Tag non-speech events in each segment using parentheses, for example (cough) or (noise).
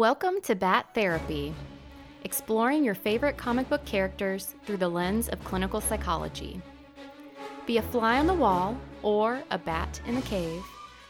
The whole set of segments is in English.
Welcome to Bat Therapy, exploring your favorite comic book characters through the lens of clinical psychology. Be a fly on the wall or a bat in the cave,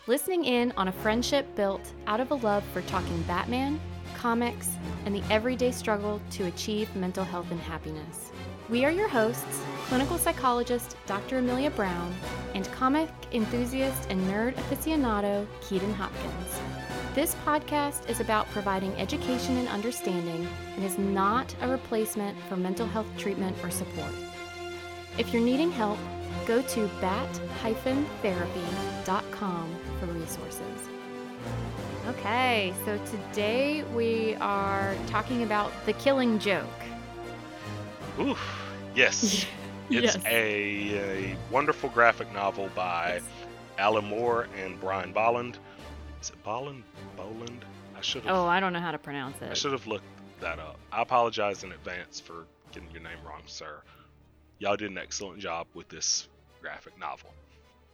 listening in on a friendship built out of a love for talking Batman, comics, and the everyday struggle to achieve mental health and happiness. We are your hosts, clinical psychologist Dr. Amelia Brown and comic enthusiast and nerd aficionado Keaton Hopkins. This podcast is about providing education and understanding and is not a replacement for mental health treatment or support. If you're needing help, go to bat-therapy.com for resources. Okay, so today we are talking about The Killing Joke. Oof. Yes. (laughs) It's Yes. a, a wonderful graphic novel by Yes. Alan Moore and Brian Bolland. Is it Bolland? Boland? I should have Oh, I don't know how to pronounce it. I should have looked that up. I apologize in advance for getting your name wrong, sir. Y'all did an excellent job with this graphic novel.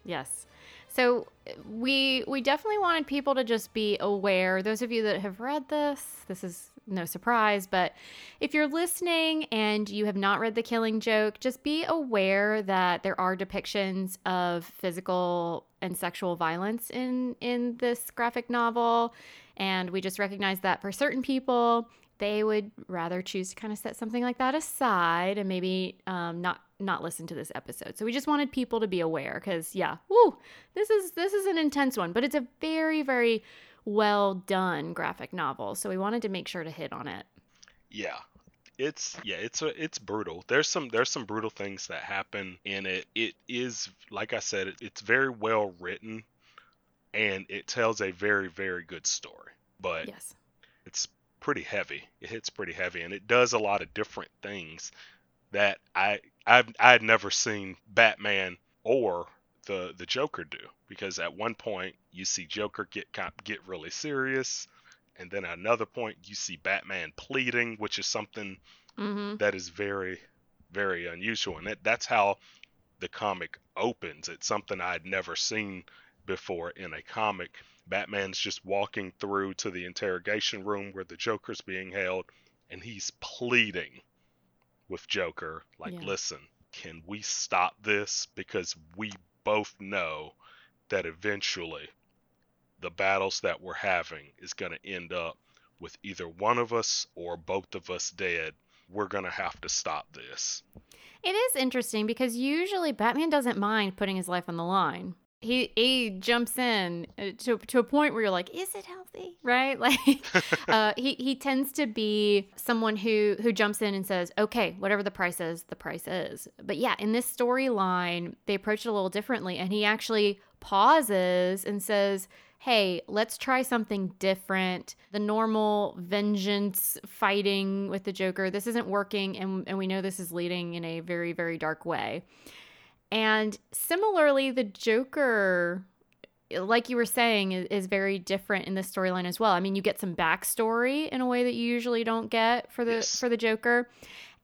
Yes. So we we definitely wanted people to just be aware. Those of you that have read this, this is no surprise, but if you're listening and you have not read The Killing Joke, just be aware that there are depictions of physical and sexual violence in in this graphic novel, and we just recognize that for certain people, they would rather choose to kind of set something like that aside and maybe um, not not listen to this episode. So we just wanted people to be aware because yeah, woo, this is this is an intense one, but it's a very very well done graphic novel. So we wanted to make sure to hit on it. Yeah. It's yeah, it's a, it's brutal. There's some there's some brutal things that happen in it. It is like I said, it, it's very well written and it tells a very very good story. But Yes. it's pretty heavy. It hits pretty heavy, and it does a lot of different things that I I've I had never seen Batman or the the Joker do. Because at one point you see Joker get get really serious, and then at another point you see Batman pleading, which is something Mm-hmm. that is very very unusual, and that, that's how the comic opens. It's something I'd never seen before in a comic. Batman's just walking through to the interrogation room where the Joker's being held, and he's pleading with Joker, like, Yeah. listen, can we stop this? Because we both know that eventually the battles that we're having is going to end up with either one of us or both of us dead. We're going to have to stop this. It is interesting because usually Batman doesn't mind putting his life on the line. He he jumps in uh, to to a point where you're like, is it healthy? Right? (laughs) Like, (laughs) uh, he he tends to be someone who who jumps in and says, okay, whatever the price is, the price is. But yeah, in this storyline, they approach it a little differently, and he actually pauses and says. Hey, let's try something different. The normal vengeance fighting with the Joker, this isn't working, and, and we know this is leading in a very, very dark way. And similarly, the Joker, like you were saying, is, is very different in this storyline as well. I mean, you get some backstory in a way that you usually don't get for the Yes. for the Joker,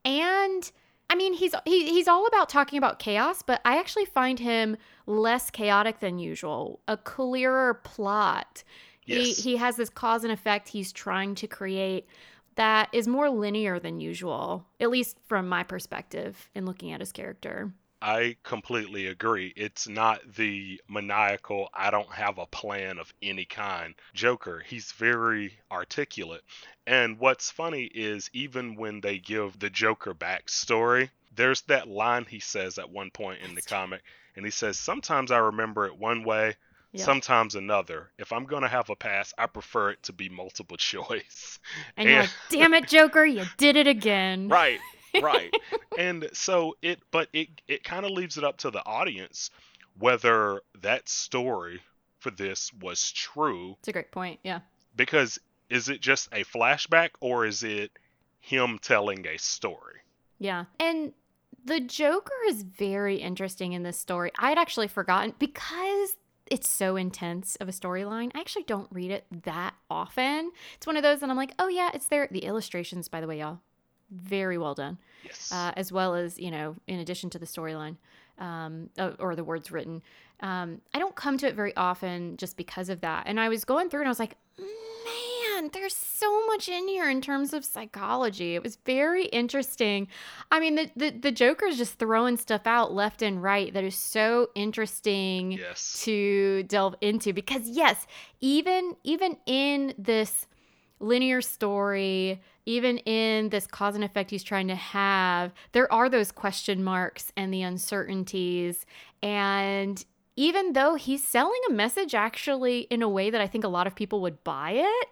and I mean, he's he, he's all about talking about chaos, but I actually find him less chaotic than usual. A clearer plot. Yes. He he has this cause and effect he's trying to create that is more linear than usual, at least from my perspective in looking at his character. I completely agree. It's not the maniacal, I don't have a plan of any kind Joker. He's very articulate. And what's funny is even when they give the Joker backstory, there's that line he says at one point in the comic, and he says, Sometimes I remember it one way, Yeah. sometimes another. If I'm going to have a pass, I prefer it to be multiple (laughs) choice. And you're And- like, damn it, Joker, you did it again. right right (laughs) and so it but it it kind of leaves it up to the audience whether that story for this was true It's a great point. Yeah. because is it just a flashback or is it him telling a story Yeah. And the Joker is very interesting in this story. I had actually forgotten because it's so intense of a storyline. I actually don't read it that often. It's one of those that I'm like, oh, yeah, it's there. The illustrations, by the way, y'all, very well done. yes uh, as well as you know in addition to the storyline um, uh, or the words written um, i don't come to it very often just because of that and i was going through and i was like man there's so much in here in terms of psychology. It was very interesting. I mean, the the, the Joker's just throwing stuff out left and right that is so interesting Yes. to delve into because yes, even even in this linear story, even in this cause and effect he's trying to have, there are those question marks and the uncertainties. And even though he's selling a message actually in a way that I think a lot of people would buy it,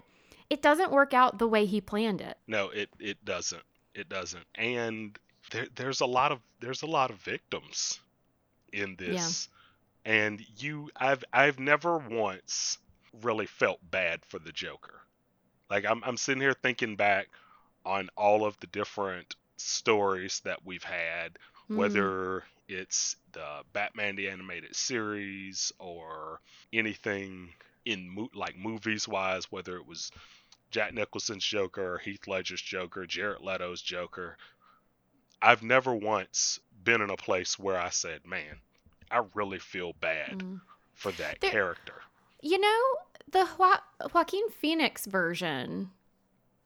it doesn't work out the way he planned it. No, it it doesn't. It doesn't. And there, there's a lot of there's a lot of victims in this. Yeah. And you I've I've never once really felt bad for the Joker. Like I'm I'm sitting here thinking back on all of the different stories that we've had, Mm. whether it's the Batman the animated series or anything in mo- like movies wise, whether it was Jack Nicholson's Joker, or Heath Ledger's Joker, Jared Leto's Joker. I've never once been in a place where I said, "Man, I really feel bad Mm. for that There- character." You know, the jo- Joaquin Phoenix version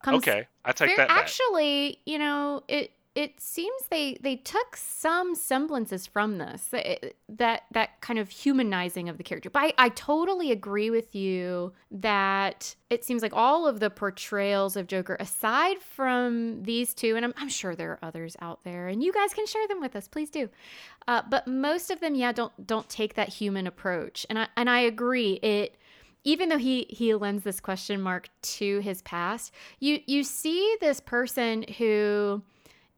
comes Okay, I take that back. Actually, you know, it it seems they they took some semblances from this It- that that kind of humanizing of the character. But I, I totally agree with you that it seems like all of the portrayals of Joker, aside from these two, and I'm, I'm sure there are others out there, and you guys can share them with us, please do. Uh, but most of them, yeah, don't don't take that human approach, and I and I agree it even though he he lends this question mark to his past you you see this person who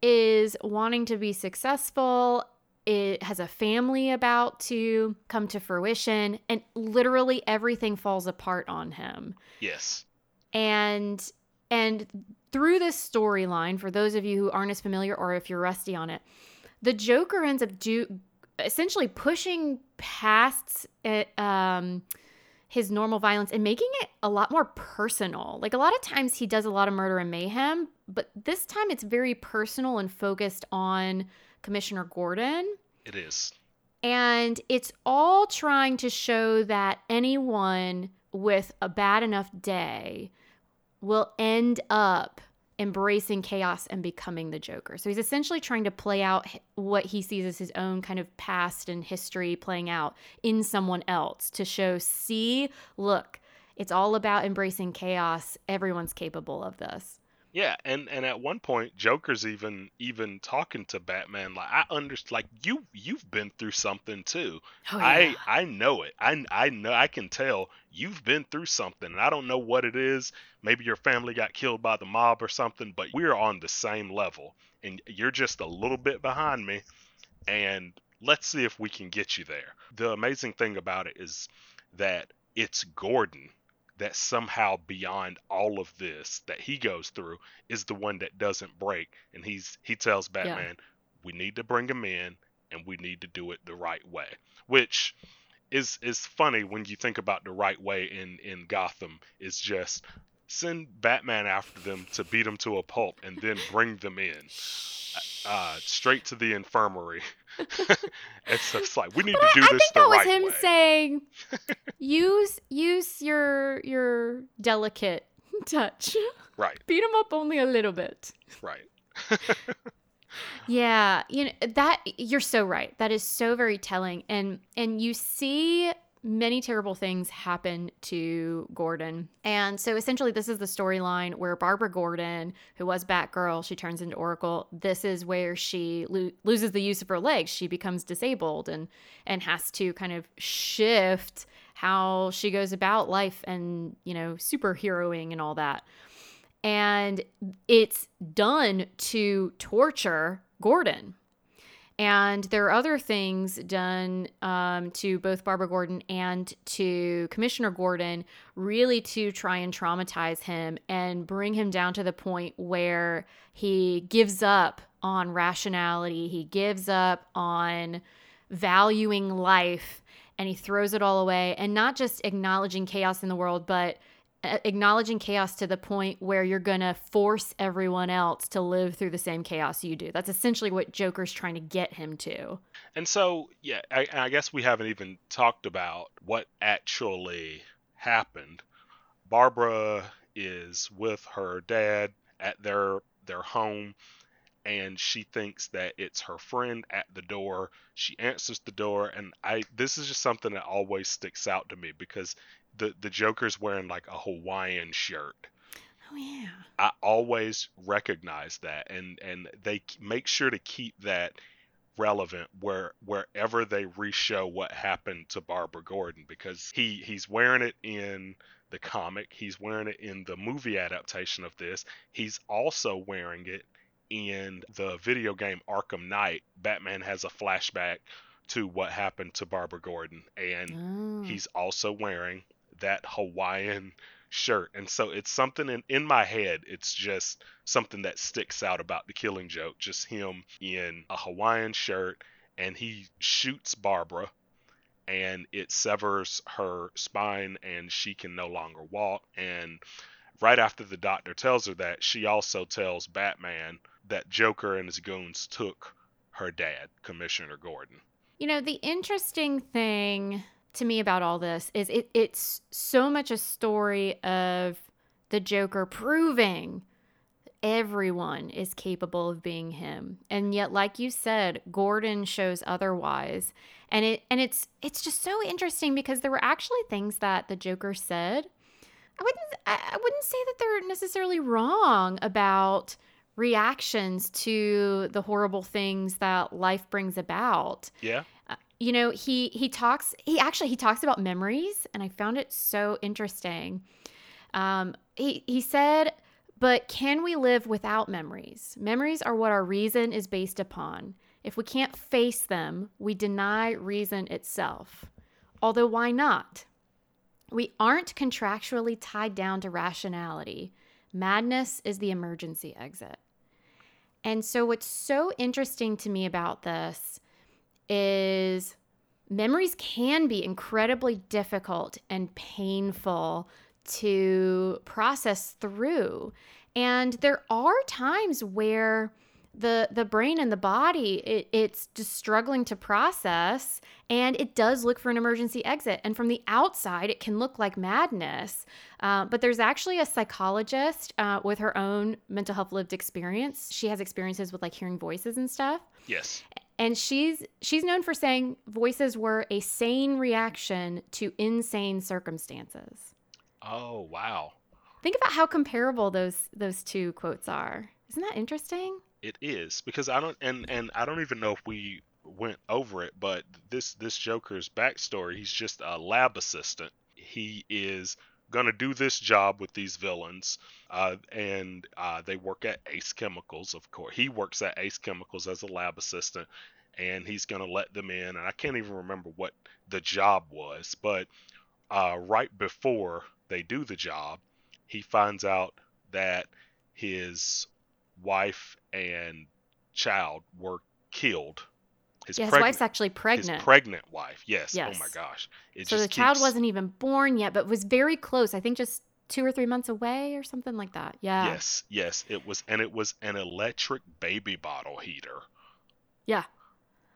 is wanting to be successful it has a family about to come to fruition and literally everything falls apart on him Yes. and and through this storyline for those of you who aren't as familiar or if you're rusty on it the joker ends up do essentially pushing past it, um his normal violence and making it a lot more personal like a lot of times he does a lot of murder and mayhem but this time it's very personal and focused on commissioner gordon It is. and it's all trying to show that anyone with a bad enough day will end up embracing chaos and becoming the Joker. So he's essentially trying to play out what he sees as his own kind of past and history playing out in someone else to show, see, look, it's all about embracing chaos. Everyone's capable of this. Yeah, and and at one point, Joker's even even talking to Batman like I understand, like you you've been through something too. Oh, yeah. I I know it. I I know I can tell you've been through something. And I don't know what it is. Maybe your family got killed by the mob or something, but we're on the same level, and you're just a little bit behind me. And let's see if we can get you there. The amazing thing about it is that it's Gordon that somehow beyond all of this that he goes through is the one that doesn't break. And he's he tells batman we need to bring him in and we need to do it the right way which is is funny when you think about the right way in in gotham is just send batman after them to beat them to a pulp and then bring them in uh straight to the infirmary (laughs) (laughs) it's just like we need But to I- do I this think the that was right him way saying, (laughs) "Use use your your delicate (laughs) touch. right Beat him up only a little bit." right Yeah, you know that you're so right. That is so very telling, and and you see many terrible things happen to Gordon. And so essentially, this is the storyline where Barbara Gordon, who was Batgirl, she turns into Oracle. This is where she lo- loses the use of her legs. She becomes disabled and and has to kind of shift how she goes about life and you know superheroing and all that. And it's done to torture Gordon. And there are other things done um, to both Barbara Gordon and to Commissioner Gordon, really to try and traumatize him and bring him down to the point where he gives up on rationality, he gives up on valuing life, and he throws it all away. And not just acknowledging chaos in the world, but acknowledging chaos to the point where you're going to force everyone else to live through the same chaos you do. That's essentially what Joker's trying to get him to. And so, yeah, I, I guess we haven't even talked about what actually happened. Barbara is with her dad at their their home and she thinks that it's her friend at the door. She answers the door and I this is just something that always sticks out to me because the the Joker's wearing like a Hawaiian shirt. Oh yeah. I always recognize that and and they make sure to keep that relevant where wherever they reshow what happened to Barbara Gordon because he he's wearing it in the comic, he's wearing it in the movie adaptation of this. He's also wearing it in the video game Arkham Knight. Batman has a flashback to what happened to Barbara Gordon and Oh. he's also wearing that Hawaiian shirt. And so it's something in, in my head, it's just something that sticks out about the killing joke. Just him in a Hawaiian shirt and he shoots Barbara and it severs her spine and she can no longer walk. And right after the doctor tells her that, she also tells Batman that Joker and his goons took her dad, Commissioner Gordon. You know, the interesting thing to me about all this is it, it's so much a story of the Joker proving everyone is capable of being him. And yet like you said, Gordon shows otherwise. And it and it's it's just so interesting because there were actually things that the Joker said. I wouldn't I wouldn't say that they're necessarily wrong about reactions to the horrible things that life brings about Yeah? You know he he talks he actually he talks about memories and i found it so interesting. Um he he said but can we live without memories? Memories are what our reason is based upon. If we can't face them we deny reason itself. Although why not? We aren't contractually tied down to rationality. Madness is the emergency exit. And so what's so interesting to me about this is memories can be incredibly difficult and painful to process through. And there are times where the the brain and the body it, it's just struggling to process and it does look for an emergency exit and from the outside it can look like madness uh, but there's actually a psychologist uh, with her own mental health lived experience she has experiences with like hearing voices and stuff Yes. And she's she's known for saying voices were a sane reaction to insane circumstances. Oh, wow. Think about how comparable those those two quotes are. Isn't that interesting? It is because I don't and and I don't even know if we went over it, but this this Joker's backstory, he's just a lab assistant. He is gonna do this job with these villains, uh, and uh, they work at Ace Chemicals, of course. He works at Ace Chemicals as a lab assistant, and he's gonna let them in. And I can't even remember what the job was, but uh, right before they do the job, he finds out that his wife and child were killed. His, yeah, his preg- wife's actually pregnant. his pregnant. wife. Yes. Oh my gosh. It so the child keeps- wasn't even born yet, but was very close. I think just two or three months away or something like that. Yeah. Yes, yes, it was, and it was an electric baby bottle heater. Yeah.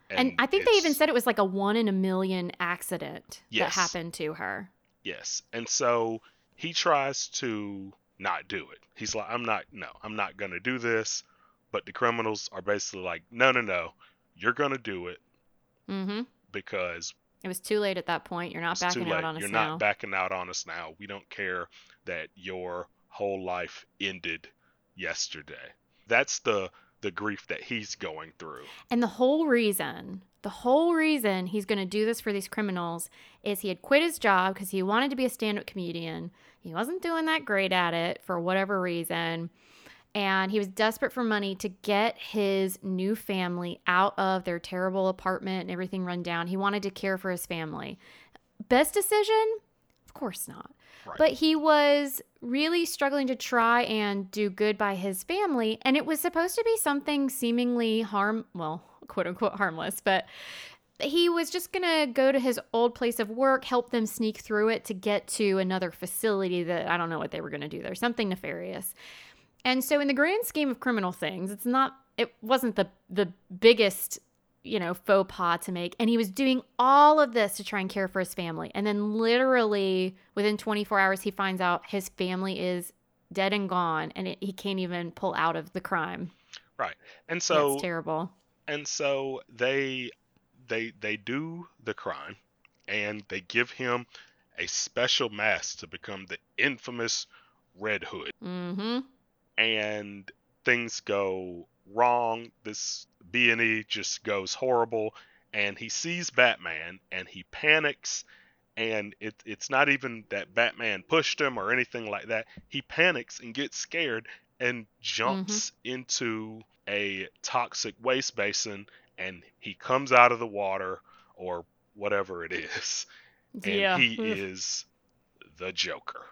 And, I think they even said it was like a one in a million accident Yes. that happened to her. Yes. And so he tries to not do it. He's like, I'm not, no, I'm not going to do this. But the criminals are basically like, no, no, no, you're going to do it Mm-hmm. because It was too late at that point. You're not backing out on us now. you're now. not backing out on us now. We don't care that your whole life ended yesterday. That's the the grief that he's going through. And the whole reason, the whole reason he's going to do this for these criminals is he had quit his job because he wanted to be a stand up comedian. He wasn't doing that great at it for whatever reason. And he was desperate for money to get his new family out of their terrible apartment and everything run down. He wanted to care for his family. Best decision? Of course not. Right. But he was really struggling to try and do good by his family. And it was supposed to be something seemingly harm, well, (laughs) quote unquote harmless, but he was just going to go to his old place of work, help them sneak through it to get to another facility that I don't know what they were going to do there, something nefarious. And so in the grand scheme of criminal things, it's not it wasn't the the biggest, you know, faux pas to make. And he was doing all of this to try and care for his family. And then literally within 24 hours he finds out his family is dead and gone, and it, he can't even pull out of the crime. Right. And so it's terrible. and so they they they do the crime and they give him a special mask to become the infamous Red Hood. Mm-hmm. And things go wrong. This B and E just goes horrible, and he sees Batman and he panics. And it, it's not even that Batman pushed him or anything like that. He panics and gets scared and jumps mm-hmm. into a toxic waste basin, and he comes out of the water or whatever it is, and Yeah. he is the Joker.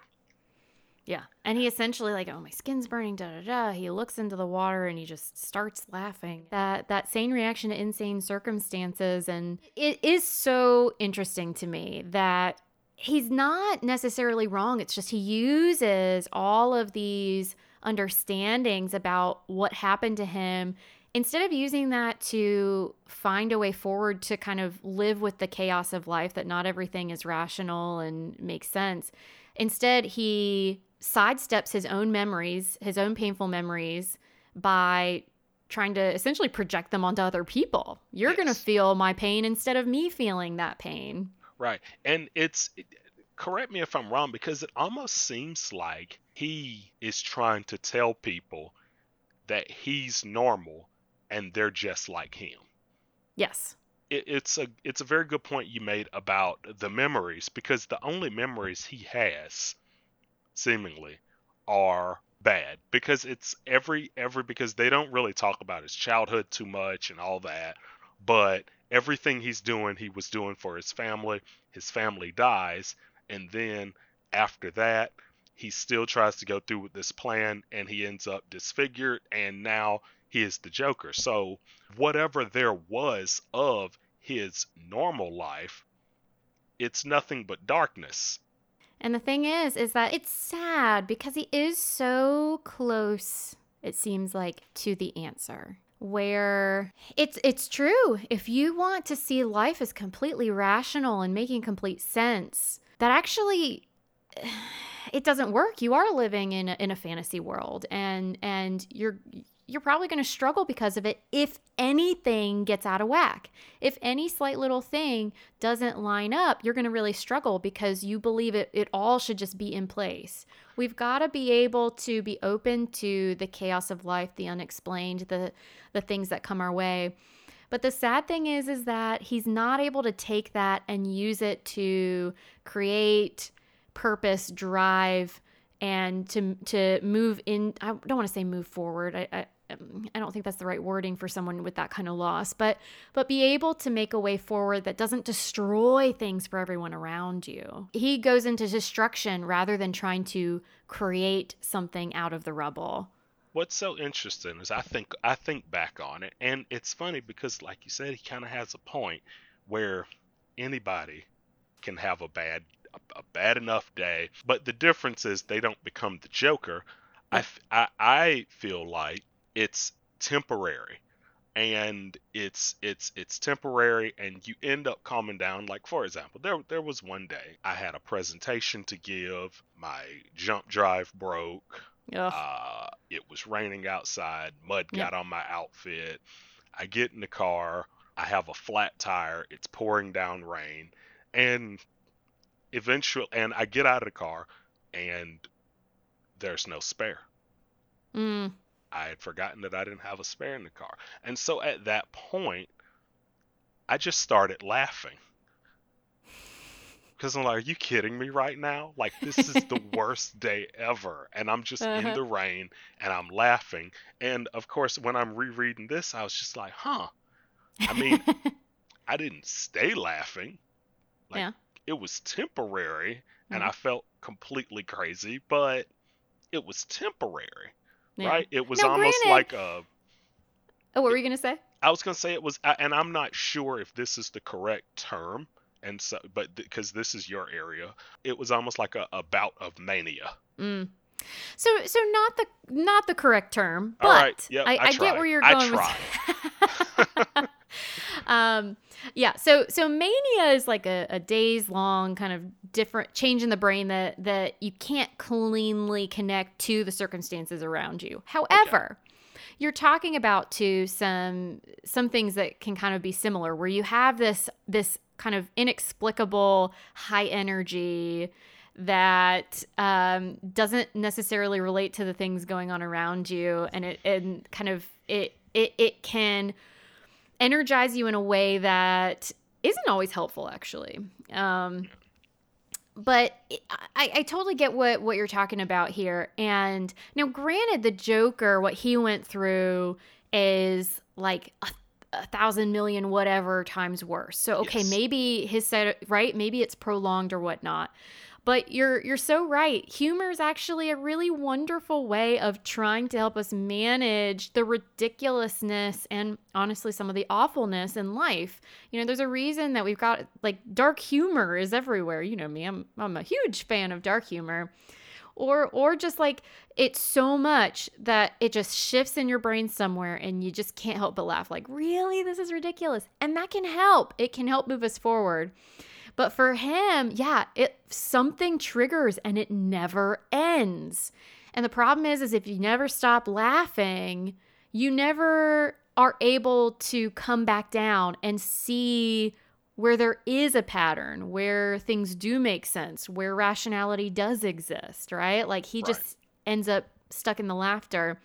Yeah. And he essentially like, oh my skin's burning, da da da. He looks into the water and he just starts laughing. That that sane reaction to insane circumstances. And it is so interesting to me that he's not necessarily wrong. It's just he uses all of these understandings about what happened to him instead of using that to find a way forward to kind of live with the chaos of life that not everything is rational and makes sense instead he sidesteps his own memories his own painful memories by trying to essentially project them onto other people you're going to feel my pain instead of me feeling that pain Right. And it's correct me if I'm wrong because it almost seems like he is trying to tell people that he's normal and they're just like him. yes It, it's a it's a very good point you made about the memories because the only memories he has seemingly are bad. Because it's every every because they don't really talk about his childhood too much and all that but everything he's doing he was doing for his family. His family dies and then after that he still tries to go through with this plan and he ends up disfigured and now he is the joker. So whatever there was of his normal life it's nothing but darkness And the thing is, is that it's sad because he is so close, it seems like, to the answer. Where it's it's true. If you want to see life as completely rational and making complete sense, that actually (sighs) it doesn't work. You are living in a, in a fantasy world and and you're you're probably going to struggle because of it if anything gets out of whack. If any slight little thing doesn't line up, you're going to really struggle because you believe it it all should just be in place. We've got to be able to be open to the chaos of life, the unexplained, the the things that come our way. But the sad thing is is that he's not able to take that and use it to create purpose, drive and to to move in I don't want to say move forward. I, I Um, I don't think that's the right wording for someone with that kind of loss, but but be able to make a way forward that doesn't destroy things for everyone around you. He goes into destruction rather than trying to create something out of the rubble. what's so interesting is I think I think back on it, and it's funny because, like you said, he kind of has a point where anybody can have a bad a, bad enough day, but the difference is they don't become the Joker. I, I I feel like it's temporary, and it's it's it's temporary, and you end up calming down. Like for example, there there was one day I had a presentation to give, my jump drive broke. Uh, it was raining outside. Mud got on my outfit. I get in the car. I have a flat tire. It's pouring down rain. And eventually, and I get out of the car and there's no spare. Mm, I had forgotten that I didn't have a spare in the car. And so at that point, I just started laughing. Because I'm like, are you kidding me right now? Like, this is the (laughs) worst day ever. And I'm just in Uh-huh. the rain and I'm laughing. And of course, when I'm rereading this, I was just like, huh. I mean, (laughs) I didn't stay laughing. Like, Yeah. it was temporary and Mhm. I felt completely crazy, but it was temporary, yeah. right? It was Now, almost granted- like a. Oh, what were you gonna say? I was gonna say it was, and I'm not sure if this is the correct term, and so, but because this is your area, it was almost like a, a bout of mania. Mm. So, so not the not the correct term, but right, yep, I, I I get where you're I going with. (laughs) (laughs) (laughs) um, yeah. So, so mania is like a, a days long kind of different change in the brain that that you can't cleanly connect to the circumstances around you. However, okay. you're talking about to some some things that can kind of be similar where you have this this kind of inexplicable high energy that um, doesn't necessarily relate to the things going on around you and it and kind of it it, it can energize you in a way that isn't always helpful actually. Um, but I, I totally get what what you're talking about here. And now granted the joker what he went through is like a, a thousand million whatever times worse. So okay yes. maybe his set right? Maybe it's prolonged or whatnot but you're you're so right. Humor is actually a really wonderful way of trying to help us manage the ridiculousness and honestly some of the awfulness in life. You know, there's a reason that we've got like dark humor is everywhere. You know me. I'm I'm a huge fan of dark humor. Or or just like it's so much that it just shifts in your brain somewhere and you just can't help but laugh like, "Really? This is ridiculous." And that can help. It can help move us forward. But for him, yeah, it something triggers and it never ends. And the problem is is if you never stop laughing, you never are able to come back down and see where there is a pattern, where things do make sense, where rationality does exist, right? Like he right. just ends up stuck in the laughter.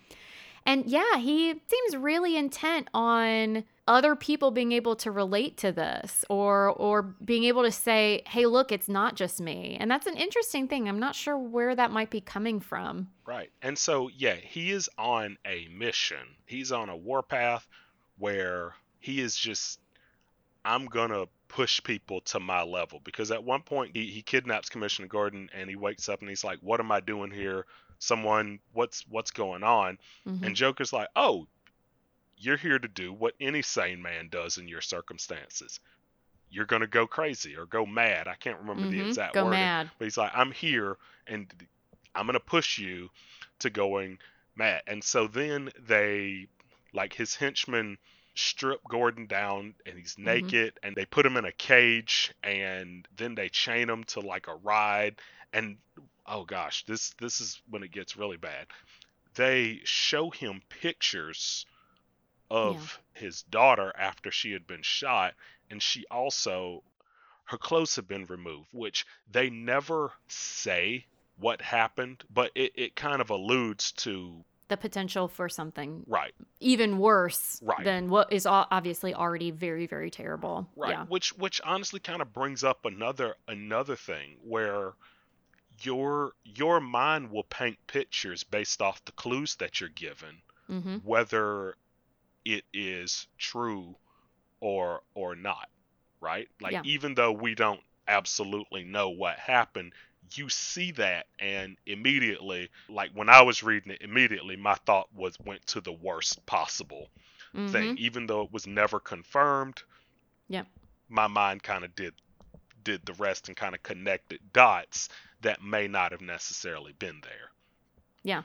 And yeah, he seems really intent on other people being able to relate to this or or being able to say, "Hey, look, it's not just me." And that's an interesting thing. I'm not sure where that might be coming from. Right. And so, yeah, he is on a mission. He's on a warpath where he is just I'm going to push people to my level because at one point he, he kidnaps Commissioner Gordon and he wakes up and he's like, "What am I doing here?" someone what's what's going on mm-hmm. and joker's like oh you're here to do what any sane man does in your circumstances you're going to go crazy or go mad i can't remember mm-hmm. the exact go wording mad. but he's like i'm here and i'm going to push you to going mad and so then they like his henchmen strip Gordon down and he's mm-hmm. naked mm-hmm. and they put him in a cage and then they chain him to like a ride and oh gosh, this this is when it gets really bad. They show him pictures of yeah. his daughter after she had been shot, and she also her clothes have been removed, which they never say what happened, but it, it kind of alludes to the potential for something right even worse right. than what is obviously already very very terrible right yeah. which which honestly kind of brings up another another thing where your your mind will paint pictures based off the clues that you're given mm-hmm. whether it is true or or not right like yeah. even though we don't absolutely know what happened you see that and immediately like when i was reading it immediately my thought was went to the worst possible mm-hmm. thing even though it was never confirmed yeah my mind kind of did did the rest and kind of connected dots that may not have necessarily been there. Yeah.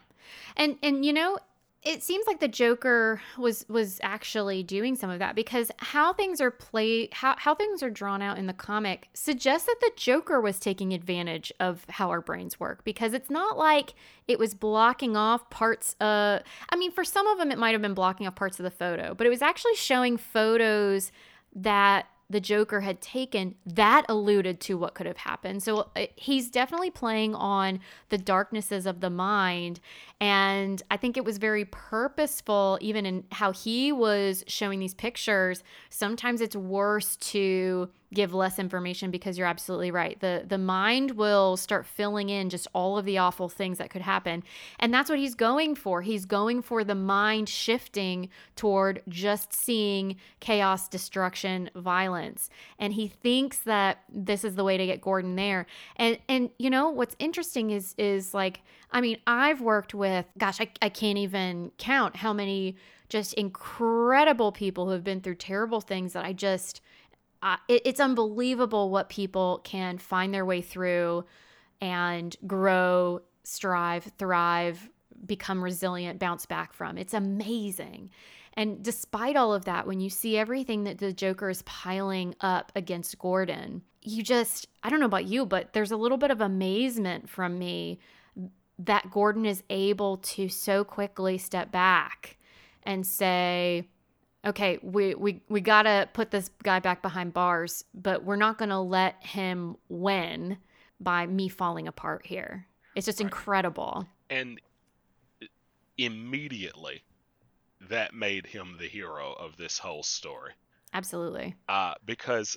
And and you know, it seems like the Joker was was actually doing some of that because how things are played how, how things are drawn out in the comic suggests that the Joker was taking advantage of how our brains work because it's not like it was blocking off parts uh I mean for some of them it might have been blocking off parts of the photo, but it was actually showing photos that the Joker had taken, that alluded to what could have happened. So uh, he's definitely playing on the darknesses of the mind. And I think it was very purposeful, even in how he was showing these pictures. Sometimes it's worse to give less information because you're absolutely right. The the mind will start filling in just all of the awful things that could happen. And that's what he's going for. He's going for the mind shifting toward just seeing chaos, destruction, violence. And he thinks that this is the way to get Gordon there. And and you know what's interesting is is like I mean, I've worked with gosh, I, I can't even count how many just incredible people who have been through terrible things that I just it, it's unbelievable what people can find their way through and grow, strive, thrive, become resilient, bounce back from. It's amazing. And despite all of that, when you see everything that the Joker is piling up against Gordon, you just, I don't know about you, but there's a little bit of amazement from me that Gordon is able to so quickly step back and say, okay, we, we, we got to put this guy back behind bars, but we're not going to let him win by me falling apart here. It's just right. incredible. And immediately, that made him the hero of this whole story. Absolutely. Uh, because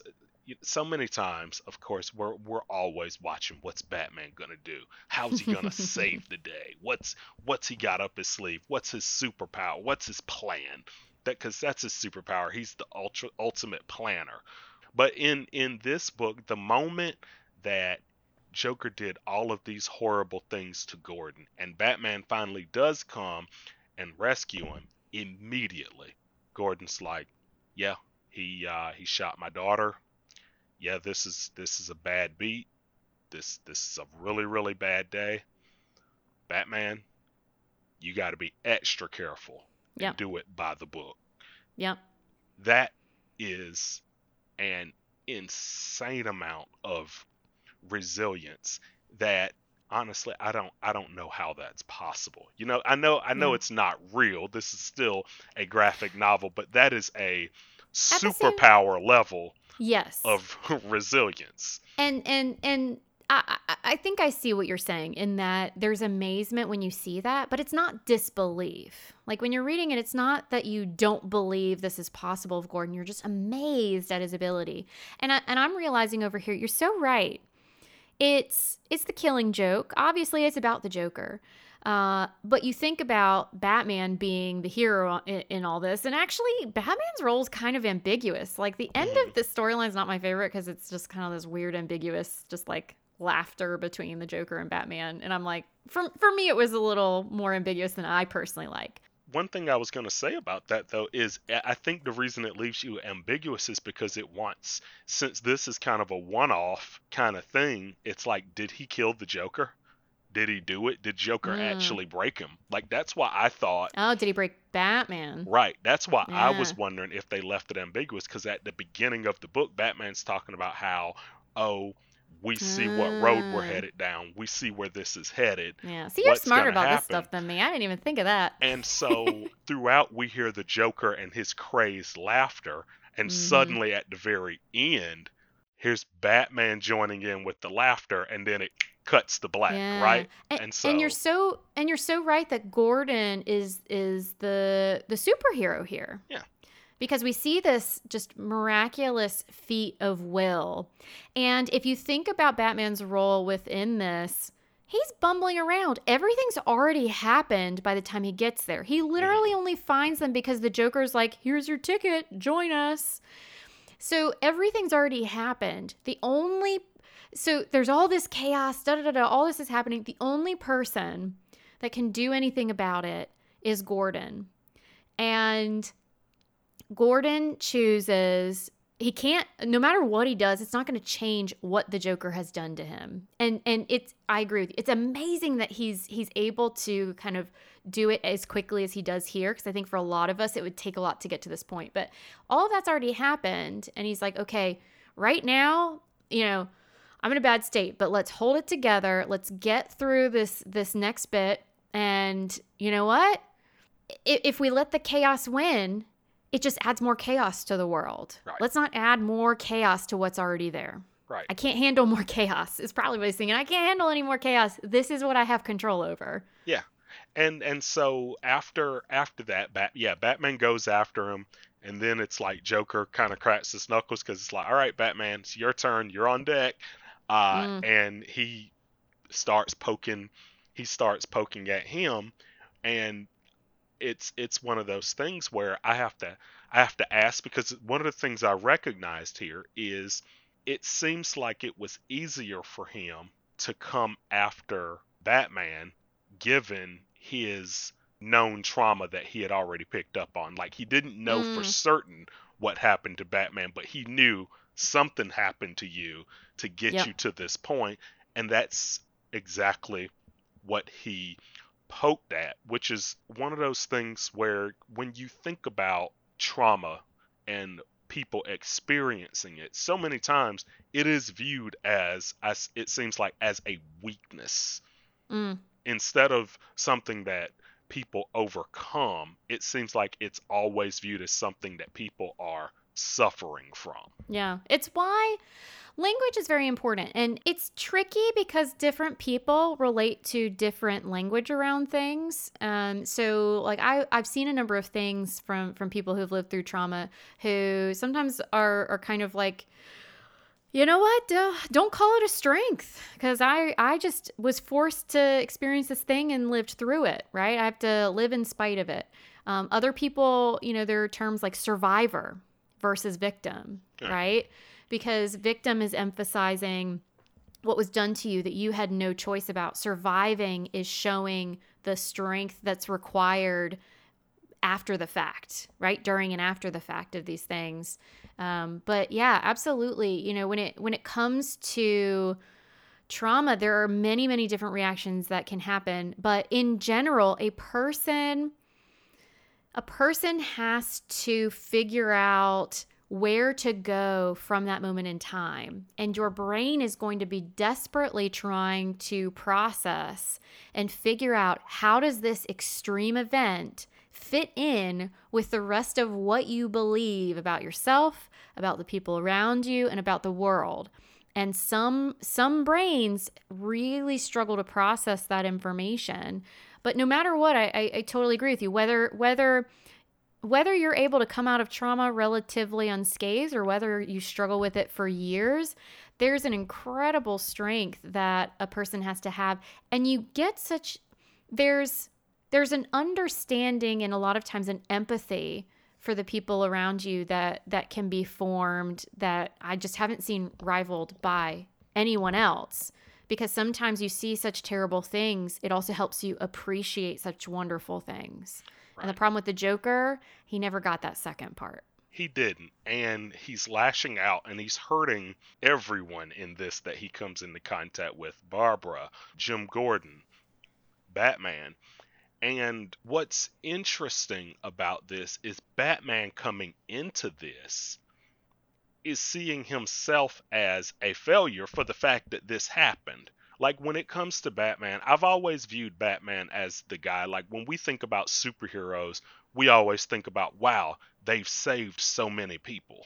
so many times, of course, we're we're always watching what's Batman gonna do. How's he gonna save (laughs) the day? What's what's he got up his sleeve? What's his superpower? What's his plan? That because that's his superpower. He's the ultra ultimate planner. But in in this book, the moment that Joker did all of these horrible things to Gordon, and Batman finally does come and rescue him immediately. Gordon's like, "Yeah, he uh, he shot my daughter yeah, this is this is a bad beat. This this is a really really bad day. Batman, you got to be extra careful and yep. do it by the book. Yep. That is an insane amount of resilience that honestly I don't I don't know how that's possible. You know, I know I know yeah. it's not real. This is still a graphic novel, but that is a superpower same... level yes of (laughs) resilience and and and I, I think I see what you're saying in that there's amazement when you see that, but it's not disbelief. Like when you're reading it, it's not that you don't believe this is possible of Gordon. You're just amazed at his ability. And I, and I'm realizing over here, you're so right. It's it's the killing joke. Obviously, it's about the Joker. Uh, but you think about Batman being the hero in, in, all this, and actually, Batman's role is kind of ambiguous. Like the end of mm-hmm. the storyline is not my favorite because it's just kind of this weird, ambiguous, just like laughter between the Joker and Batman. And I'm like, for for me, it was a little more ambiguous than I personally like. One thing I was going to say about that though is I think the reason it leaves you ambiguous is because it wants, since this is kind of a one-off kind of thing, it's like, did he kill the Joker? did he do it? Did Joker mm. actually break him? Like that's why I thought. Oh, did he break Batman? Right. That's why yeah. I was wondering if they left it ambiguous because at the beginning of the book, Batman's talking about how, oh, we see what road we're mm. headed down. We see where this is headed. Yeah. See, you're smarter about happen. this stuff than me. I didn't even think of that. And so (laughs) throughout, we hear the Joker and his crazed laughter, and mm-hmm. suddenly at the very end, here's Batman joining in with the laughter, and then it cuts the black, yeah. right? And, and, so and you're so and you're so right that Gordon is is the the superhero here. Yeah. Because we see this just miraculous feat of will. And if you think about Batman's role within this, he's bumbling around. Everything's already happened by the time he gets there. He literally only finds them because the Joker's like, "Here's your ticket, join us." So everything's already happened. The only so there's all this chaos, da da da da, all this is happening. The only person that can do anything about it is Gordon. And Gordon chooses he can't no matter what he does it's not going to change what the joker has done to him and and it's i agree with you it's amazing that he's he's able to kind of do it as quickly as he does here because i think for a lot of us it would take a lot to get to this point but all that's already happened and he's like okay right now you know I'm in a bad state, but let's hold it together. Let's get through this this next bit. And you know what? If we let the chaos win, it just adds more chaos to the world. Right. Let's not add more chaos to what's already there. Right. I can't handle more (laughs) chaos. Is probably what he's thinking. I can't handle any more chaos. This is what I have control over. Yeah. And and so after after that, Bat, yeah, Batman goes after him, and then it's like Joker kind of cracks his knuckles because it's like, all right, Batman, it's your turn. You're on deck uh, mm. and he starts poking he starts poking at him and it's it's one of those things where I have to I have to ask because one of the things I recognized here is it seems like it was easier for him to come after Batman given his known trauma that he had already picked up on. Like he didn't know mm. for certain what happened to Batman, but he knew something happened to you to get yep. you to this point and that's exactly what he poked at, which is one of those things where when you think about trauma and people experiencing it, so many times it is viewed as, as it seems like, as a weakness. Mm. Instead of something that people overcome, it seems like it's always viewed as something that people are suffering from. Yeah. It's why language is very important. And it's tricky because different people relate to different language around things. Um, so like I, I've seen a number of things from from people who've lived through trauma who sometimes are are kind of like you know what uh, don't call it a strength because i i just was forced to experience this thing and lived through it right i have to live in spite of it um, other people you know there are terms like survivor versus victim Yeah. right because victim is emphasizing what was done to you that you had no choice about. Surviving is showing the strength that's required after the fact right? During and after the fact of these things. Um, but yeah absolutely. You know when it when it comes to trauma there are many many different reactions that can happen. But in general a person a person has to figure out where to go from that moment in time. And your brain is going to be desperately trying to process and figure out how does this extreme event fit in with the rest of what you believe about yourself, about the people around you, and about the world. And some some brains really struggle to process that information. But no matter what, I, I, I totally agree with you. Whether whether whether you're able to come out of trauma relatively unscathed or whether you struggle with it for years, there's an incredible strength that a person has to have. And you get such there's there's an understanding and a lot of times an empathy for the people around you that that can be formed that I just haven't seen rivaled by anyone else because sometimes you see such terrible things it also helps you appreciate such wonderful things and the problem with the Joker, he never got that second part. He didn't, and he's lashing out and he's hurting everyone in this that he comes into contact with Barbara, Jim Gordon, Batman. And what's interesting about this is Batman coming into this is seeing himself as a failure for the fact that this happened. Like when it comes to Batman, I've always viewed Batman as the guy. Like when we think about superheroes, we always think about, wow, they've saved so many people.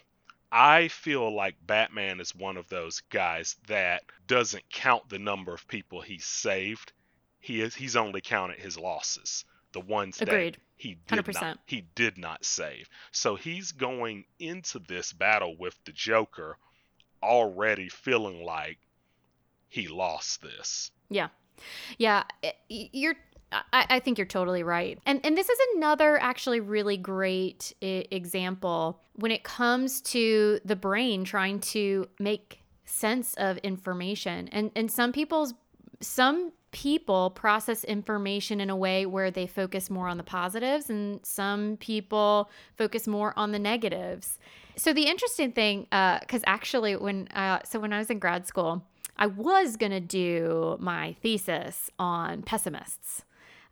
I feel like Batman is one of those guys that doesn't count the number of people he's saved. He is he's only counted his losses, the ones Agreed. that he did 100%. not he did not save. So he's going into this battle with the Joker already feeling like he lost this. Yeah. Yeah. You're. I, I think you're totally right. And and this is another actually really great I- example when it comes to the brain trying to make sense of information. And and some people's some people process information in a way where they focus more on the positives and some people focus more on the negatives. So the interesting thing uh, because actually when uh, so when I was in grad school I was going to do my thesis on pessimists.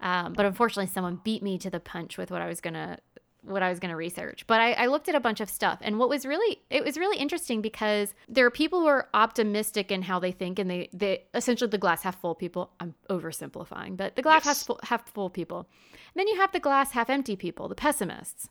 Um, but unfortunately, someone beat me to the punch with what I was going to what I was going to research. But I, I looked at a bunch of stuff, and what was really it was really interesting because there are people who are optimistic in how they think, and they they essentially the glass half full people. I'm oversimplifying, but the glass Yes. half full, half full people. And then you have the glass half empty people, the pessimists.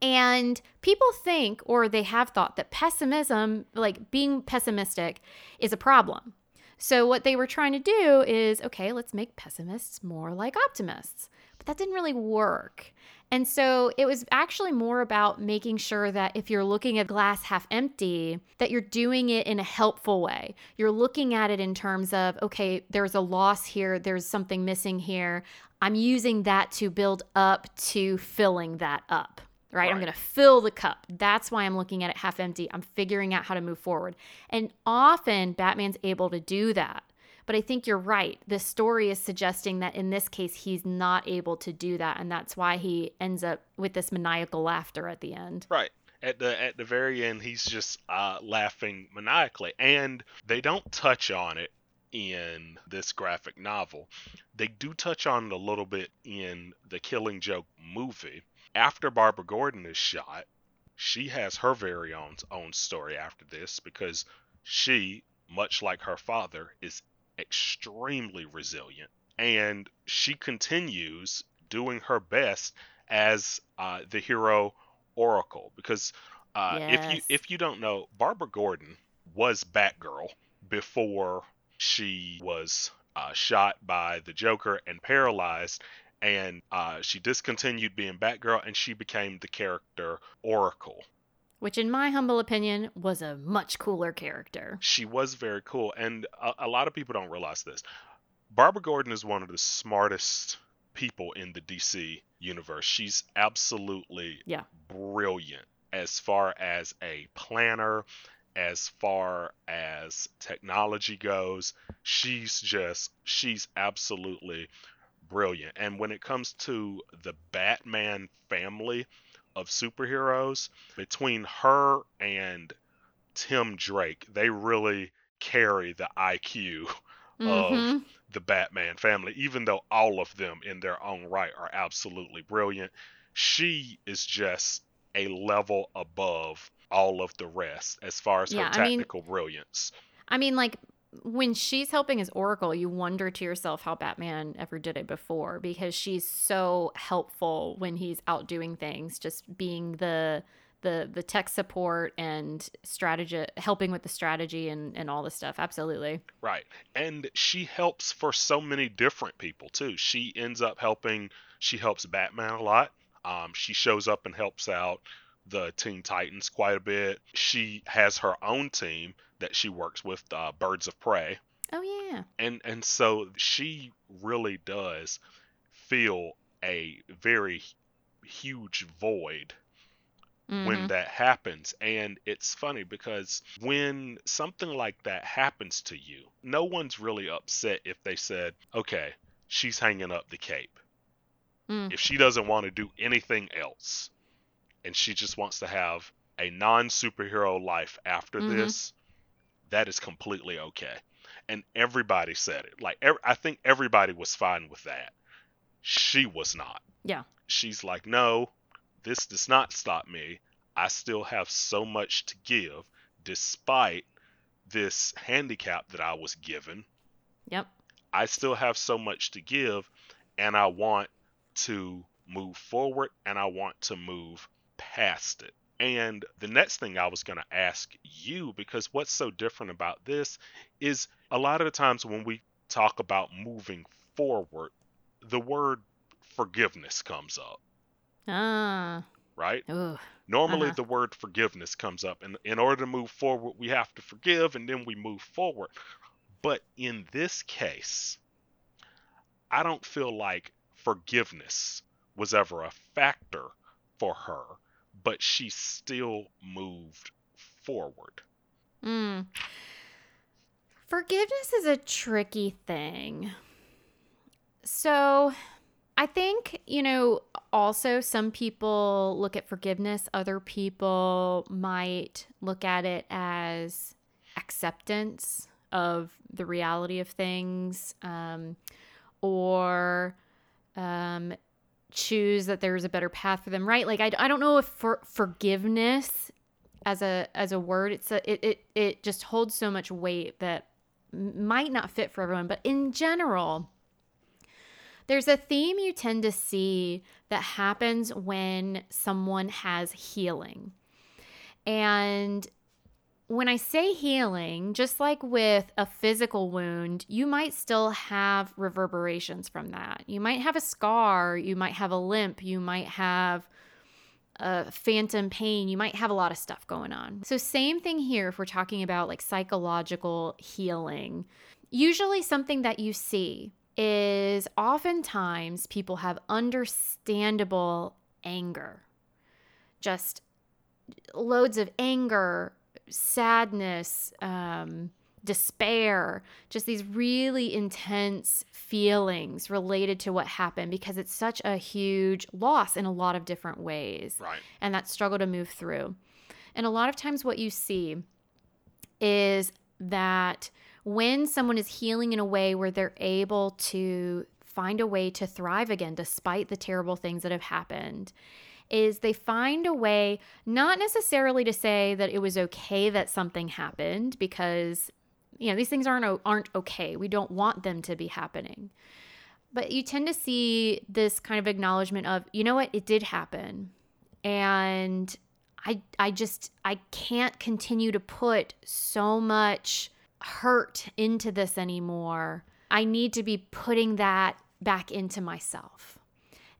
And people think, or they have thought, that pessimism, like being pessimistic, is a problem. So, what they were trying to do is okay, let's make pessimists more like optimists. But that didn't really work. And so, it was actually more about making sure that if you're looking at glass half empty, that you're doing it in a helpful way. You're looking at it in terms of, okay, there's a loss here, there's something missing here. I'm using that to build up to filling that up right? I'm going to fill the cup. That's why I'm looking at it half empty. I'm figuring out how to move forward. And often Batman's able to do that. But I think you're right. The story is suggesting that in this case, he's not able to do that. And that's why he ends up with this maniacal laughter at the end. Right. At the at the very end, he's just uh, laughing maniacally, and they don't touch on it in this graphic novel. They do touch on it a little bit in the Killing Joke movie. After Barbara Gordon is shot, she has her very own own story after this because she, much like her father, is extremely resilient. And she continues doing her best as uh, the hero Oracle because uh, if you if you don't know, Barbara Gordon was Batgirl before she was uh, shot by the Joker and paralyzed, and uh, she discontinued being Batgirl and she became the character Oracle. Which, in my humble opinion, was a much cooler character. She was very cool, and a, a lot of people don't realize this. Barbara Gordon is one of the smartest people in the DC universe. She's absolutely Yeah. brilliant as far as a planner, as far as technology goes. She's just, she's absolutely brilliant. And when it comes to the Batman family of superheroes, between her and Tim Drake, they really carry the IQ of hmm the Batman family, even though all of them in their own right are absolutely brilliant. She is just a level above all of the rest as far as Yeah, her I mean- technical brilliance. I mean, like, when she's helping as Oracle, you wonder to yourself how Batman ever did it before because she's so helpful when he's out doing things, just being the the the tech support and strategy helping with the strategy and and all this stuff absolutely Right. And she helps for so many different people too. She ends up helping she helps Batman a lot. Um, she shows up and helps out the Teen Titans quite a bit. She has her own team that she works with, uh, Birds of Prey. oh yeah And and so she really does feel a very huge void when Mhm. that happens. And it's funny because when something like that happens to you, no one's really upset if they said, okay, she's hanging up the cape. Mm. If she doesn't want to do anything else and she just wants to have a non superhero life after Mhm. this, that is completely okay. And everybody said it. Like, I think everybody was fine with that. She was not yeah she's like, no, this does not stop me. I still have so much to give despite this handicap that I was given. yep I still have so much to give and I want to move forward and I want to move past it. And the next thing I was going to ask you, because what's so different about this is a lot of the times when we talk about moving forward, the word forgiveness comes up, ah right? Ugh. Normally, Uh-huh. the word forgiveness comes up, and in order to move forward, we have to forgive, and then we move forward. But in this case, I don't feel like forgiveness was ever a factor for her, but she still moved forward. Mm. Forgiveness is a tricky thing. So, I think, you know, also some people look at forgiveness, other people might look at it as acceptance of the reality of things um, or um, choose that there's a better path for them, right? Like, I, I don't know if for, forgiveness as a as a word it's a, it, it it just holds so much weight that might not fit for everyone but in general there's a theme you tend to see that happens when someone has healing and when I say healing, just like with a physical wound, you might still have reverberations from that. You might have a scar, you might have a limp, you might have a phantom pain, you might have a lot of stuff going on. So, same thing here if we're talking about like psychological healing. Usually, something that you see is oftentimes people have understandable anger, just loads of anger, sadness, um, despair, just these really intense feelings related to what happened because it's such a huge loss in a lot of different ways Right. and that struggle to move through. And a lot of times, what you see is that when someone is healing in a way where they're able to find a way to thrive again despite the terrible things that have happened is they find a way not necessarily to say that it was okay that something happened because you know these things aren't aren't okay. We don't want them to be happening. But you tend to see this kind of acknowledgement of you know what? It did happen. And i i just i can't continue to put so much hurt into this anymore. I need to be putting that back into myself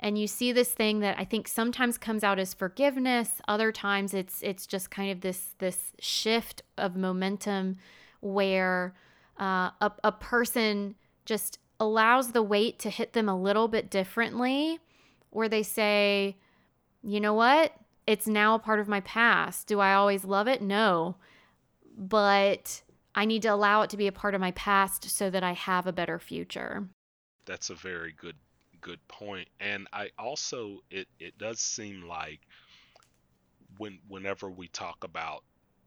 and you see this thing that I think sometimes comes out as forgiveness, other times it's it's just kind of this this shift of momentum where uh, a, a person just allows the weight to hit them a little bit differently, where they say, you know what, it's now a part of my past. Do I always love it? No, but I need to allow it to be a part of my past so that I have a better future. That's a very good good point. And I also it it does seem like when whenever we talk about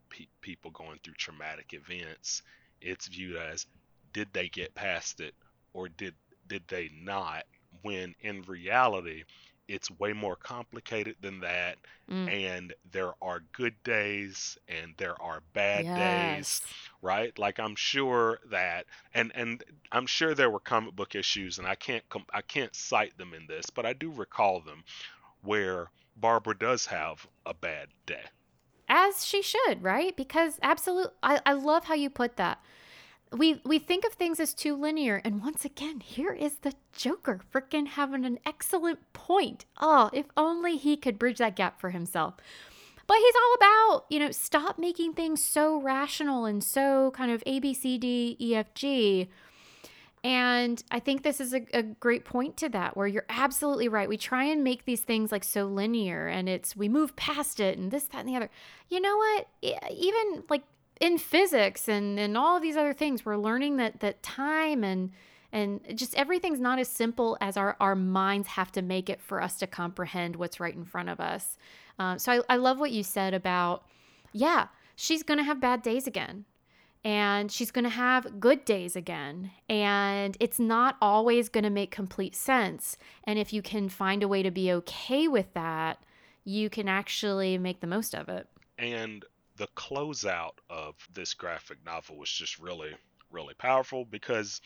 pe- people going through traumatic events, it's viewed as did they get past it or did did they not? When in reality, it's way more complicated than that mm. and there are good days and there are bad yes. days right like i'm sure that and and i'm sure there were comic book issues and i can't com- i can't cite them in this but i do recall them where barbara does have a bad day as she should right because absolutely I, I love how you put that we we think of things as too linear and once again here is the joker freaking having an excellent point. Oh if only he could bridge that gap for himself. But he's all about you know stop making things so rational and so kind of a b c d e f g. And i think this is a, a great point to that where you're absolutely right. We try and make these things like so linear and it's we move past it and this that and the other. You know what? Even like in physics and and all these other things we're learning that that time and and just everything's not as simple as our our minds have to make it for us to comprehend what's right in front of us uh, so I, I love what you said about yeah she's gonna have bad days again and she's to have good days again. And it's not always to make complete sense. And if you can find a way to be okay with that, you can actually make the most of it. And the closeout of this graphic novel was just really, really powerful because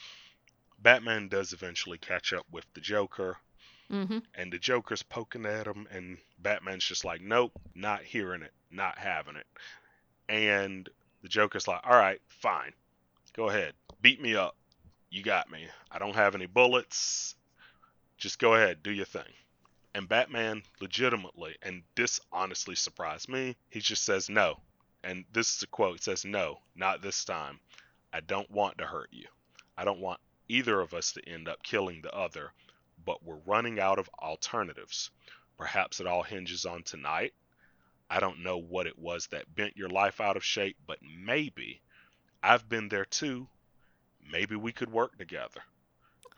Batman does eventually catch up with the Joker. Mm-hmm. And the Joker's poking at him, and Batman's just like, nope, not hearing it, not having it. And the Joker's like, all right, fine. Go ahead. Beat me up. You got me. I don't have any bullets. Just go ahead, do your thing. And Batman legitimately, and this honestly surprised me, he just says, no, and this is a quote it says no not this time. I don't want to hurt you. I don't want either of us to end up killing the other but we're running out of alternatives. Perhaps it all hinges on tonight. I don't know what it was that bent your life out of shape but maybe i've been there too. Maybe we could work together.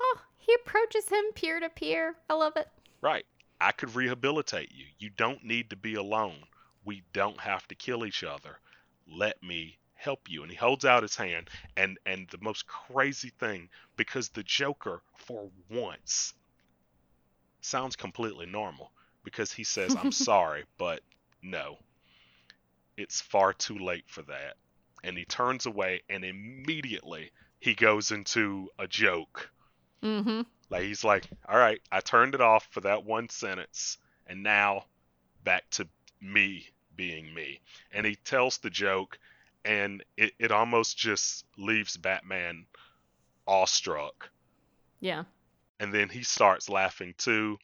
Oh he approaches him peer to peer. I love it. Right. I could rehabilitate you. You don't need to be alone we don't have to kill each other. Let me help you. And he holds out his hand. And and the most crazy thing, because the Joker, for once, sounds completely normal. Because he says, I'm (laughs) sorry, but no. It's far too late for that. And he turns away and immediately he goes into a joke. Mm-hmm. Like he's like, all right, I turned it off for that one sentence, and now back to me being me. And he tells the joke, and it, it almost just leaves Batman awestruck. Yeah. And then he starts laughing too,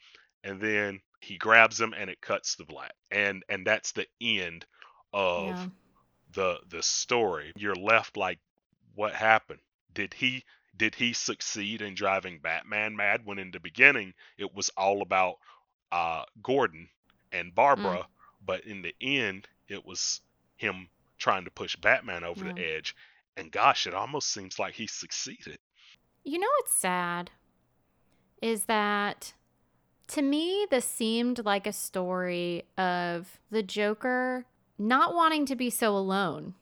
and then he grabs him and it cuts to black. And and that's the end of yeah. the the story. You're left like what happened? Did he did he succeed in driving Batman mad when in the beginning it was all about uh, Gordon and Barbara mm but in the end, it was him trying to push Batman over yeah. the edge. And gosh, it almost seems like he succeeded. You know what's sad? Is that to me, this seemed like a story of the Joker not wanting to be so alone.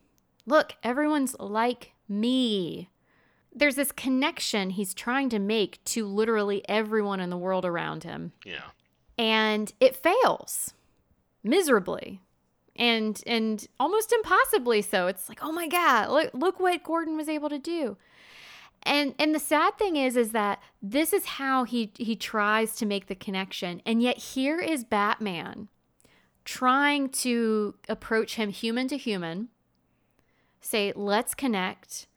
Look, everyone's like me. there's this connection he's trying to make to literally everyone in the world around him. Yeah. And it fails miserably. And and almost impossibly so. It's like, "Oh my god, look look what Gordon was able to do." And and the sad thing is is that this is how he he tries to make the connection. And yet here is Batman trying to approach him human to human. Say, "Let's connect."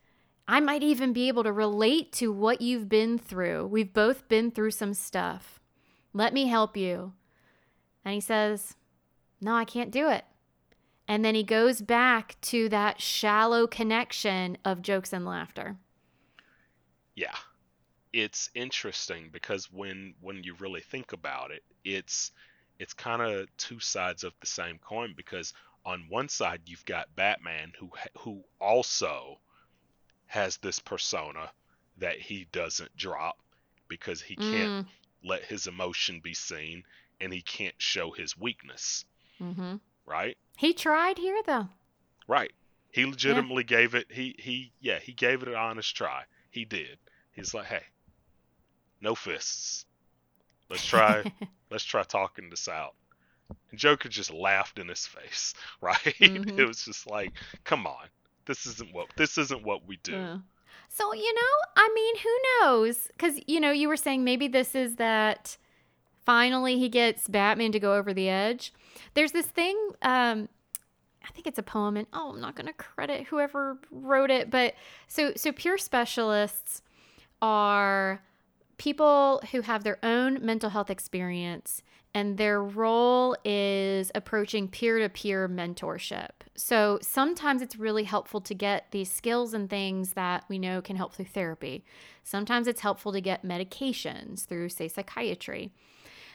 I might even be able to relate to what you've been through. We've both been through some stuff. Let me help you. And he says, No, I can't do it. And then he goes back to that shallow connection of jokes and laughter. Yeah. It's interesting because when when you really think about it, it's it's kind of two sides of the same coin because on one side you've got Batman who who also has this persona that he doesn't drop because he can't Mm, let his emotion be seen and he can't show his weakness, hmm right? He tried here, though. Right. He legitimately gave it he he yeah, he gave it an honest try. He did. He's like, "Hey, no fists. Let's try (laughs) let's try talking this out." And Joker just laughed in his face, (laughs) right? Mhm. It was just like, "Come on. This isn't what this isn't what we do." Yeah. So, you know, I mean, who knows? Because, you know, you were saying maybe this is that finally he gets Batman to go over the edge. There's this thing, um, I think it's a poem, and oh, I'm not going to credit whoever wrote it, but so so peer specialists are people who have their own mental health experience and their role is approaching peer-to-peer mentorship. So sometimes it's really helpful to get these skills and things that we know can help through therapy. Sometimes it's helpful to get medications through, say, psychiatry.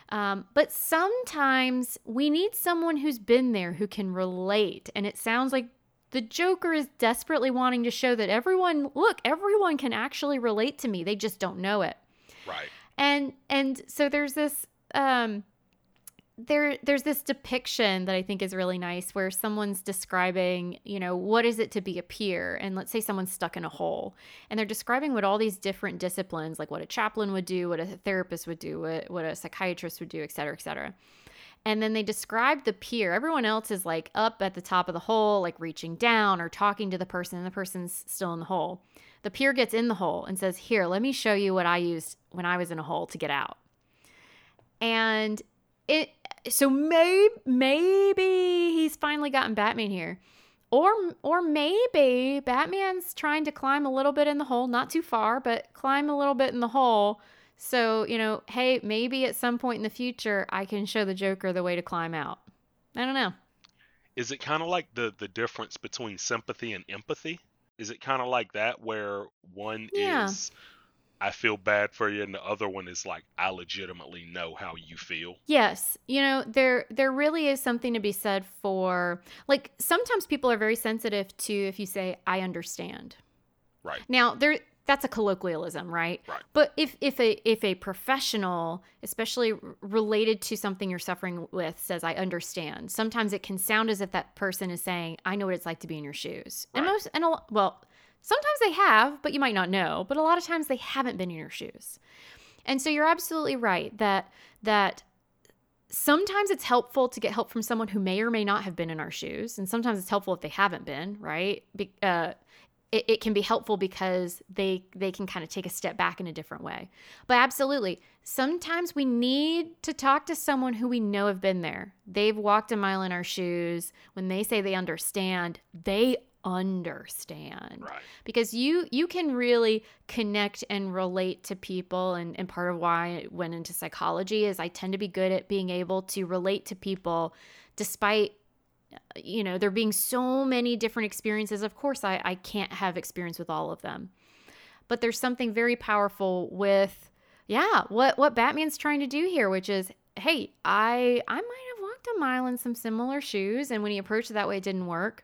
Um, but sometimes we need someone who's been there who can relate. And it sounds like the Joker is desperately wanting to show that everyone, look, everyone can actually relate to me. They just don't know it. Right. And and so there's this um there there's this depiction that I think is really nice where someone's describing, you know, what is it to be a peer? And let's say someone's stuck in a hole and they're describing what all these different disciplines, like what a chaplain would do, what a therapist would do, what, what a psychiatrist would do, et cetera, et cetera. And then they describe the peer. Everyone else is like up at the top of the hole, like reaching down or talking to the person, and the person's still in the hole. The peer gets in the hole and says, Here, let me show you what I used when I was in a hole to get out. And it, so maybe, maybe he's finally gotten Batman here. Or, or maybe Batman's trying to climb a little bit in the hole, not too far, but climb a little bit in the hole. So, you know, hey, maybe at some point in the future, I can show the Joker the way to climb out. I don't know. Is it kind of like the the difference between sympathy and empathy? Is it kind of like that where one Yeah. is I feel bad for you and the other one is like I legitimately know how you feel? Yes, you know, there there really is something to be said for like sometimes people are very sensitive to if you say I understand. Right. Now, there that's a colloquialism, right? Right. But if if a if a professional, especially related to something you're suffering with, says I understand, sometimes it can sound as if that person is saying I know what it's like to be in your shoes. And most and a, well, sometimes they have, but you might not know. But a lot of times they haven't been in your shoes. And so you're absolutely right that that sometimes it's helpful to get help from someone who may or may not have been in our shoes, and sometimes it's helpful if they haven't been, right? Be, uh, it, it can be helpful because they they can kind of take a step back in a different way. But absolutely, sometimes we need to talk to someone who we know have been there. They've walked a mile in our shoes. When they say they understand, they understand. Right. because you you can really connect and relate to people and, and part of why I went into psychology is I tend to be good at being able to relate to people despite you know there being so many different experiences. Of course I, I can't have experience with all of them. But there's something very powerful with yeah what what batman's trying to do here which is hey i i might have walked a mile in some similar shoes and when he approached it that way it didn't work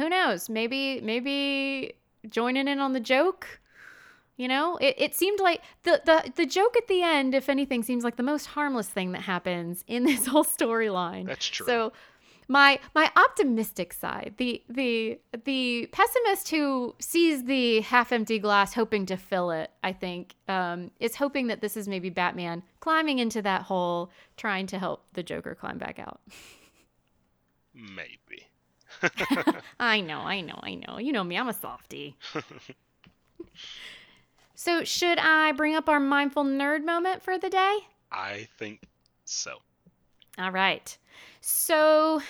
who knows maybe maybe joining in on the joke you know it, it seemed like the, the the joke at the end if anything seems like the most harmless thing that happens in (laughs) this whole storyline That's true. so my my optimistic side, the the the pessimist who sees the half empty glass hoping to fill it, I think, um, is hoping that this is maybe Batman climbing into that hole, trying to help the Joker climb back out. (laughs) Maybe. (laughs) I know, I know, I know. You know me, I'm a softie. (laughs) so, should I bring up our mindful nerd moment for the day? I think so. All right. So,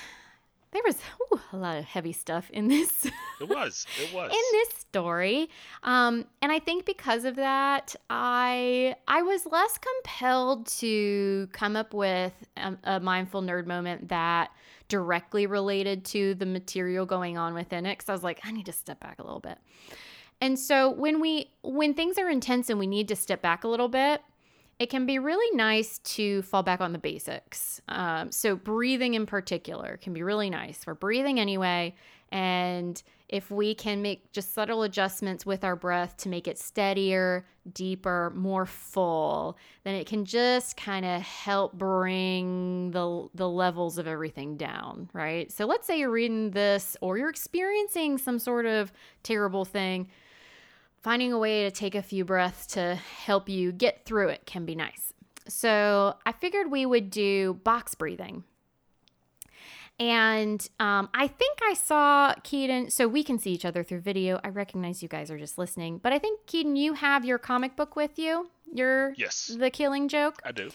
there was ooh, a lot of heavy stuff in this. It was. It (laughs) was. in this story um, and i think because of that i i was less compelled to come up with a, a mindful nerd moment that directly related to the material going on within it because i was like i need to step back a little bit and so when we when things are intense and we need to step back a little bit it can be really nice to fall back on the basics. Um, so, breathing in particular can be really nice. We're breathing anyway. And if we can make just subtle adjustments with our breath to make it steadier, deeper, more full, then it can just kind of help bring the, the levels of everything down, right? So, let's say you're reading this or you're experiencing some sort of terrible thing finding a way to take a few breaths to help you get through it can be nice. So I figured we would do box breathing. And um, I think I saw Keaton, so we can see each other through video. I recognize you guys are just listening, but I think Keaton, you have your comic book with you. Your yes, the Killing Joke. I do.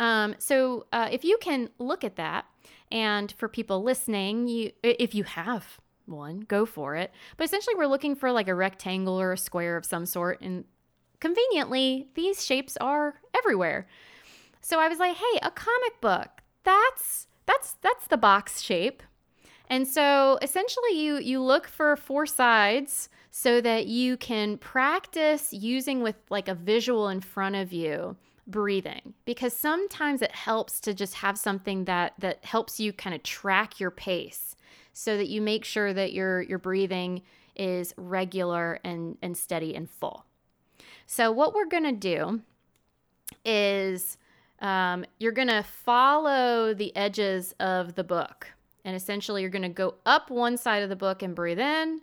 Um, so uh, if you can look at that, and for people listening, you if you have one, go for it. But essentially, we're looking for like a rectangle or a square of some sort. And conveniently, these shapes are everywhere. So I was like, hey, a comic book. That's that's that's the box shape. And so essentially you you look for four sides so that you can practice using with like a visual in front of you breathing because sometimes it helps to just have something that that helps you kind of track your pace so that you make sure that your your breathing is regular and and steady and full. So what we're gonna do is um, you're gonna follow the edges of the book, and essentially you're gonna go up one side of the book and breathe in.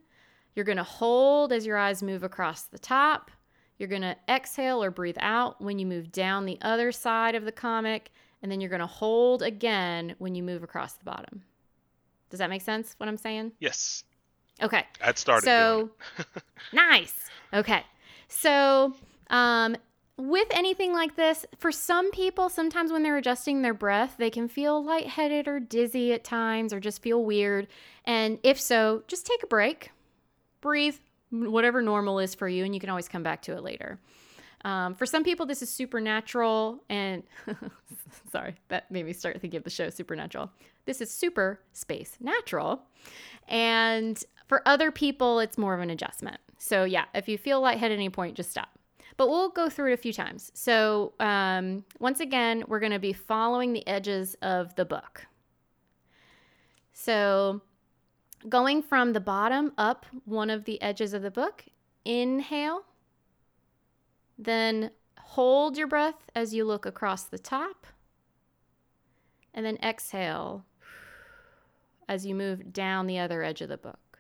You're gonna hold as your eyes move across the top. You're gonna exhale or breathe out when you move down the other side of the comic, and then you're gonna hold again when you move across the bottom. Does that make sense? What I'm saying? Yes. Okay. I'd started. So (laughs) nice. Okay. So um, with anything like this, for some people, sometimes when they're adjusting their breath, they can feel lightheaded or dizzy at times or just feel weird. And if so, just take a break, breathe, whatever normal is for you, and you can always come back to it later. Um, for some people, this is supernatural, and (laughs) sorry, that made me start thinking of the show Supernatural. This is super space natural. And for other people, it's more of an adjustment. So, yeah, if you feel lightheaded at any point, just stop. But we'll go through it a few times. So, um, once again, we're going to be following the edges of the book. So, going from the bottom up one of the edges of the book, inhale, then hold your breath as you look across the top, and then exhale as you move down the other edge of the book.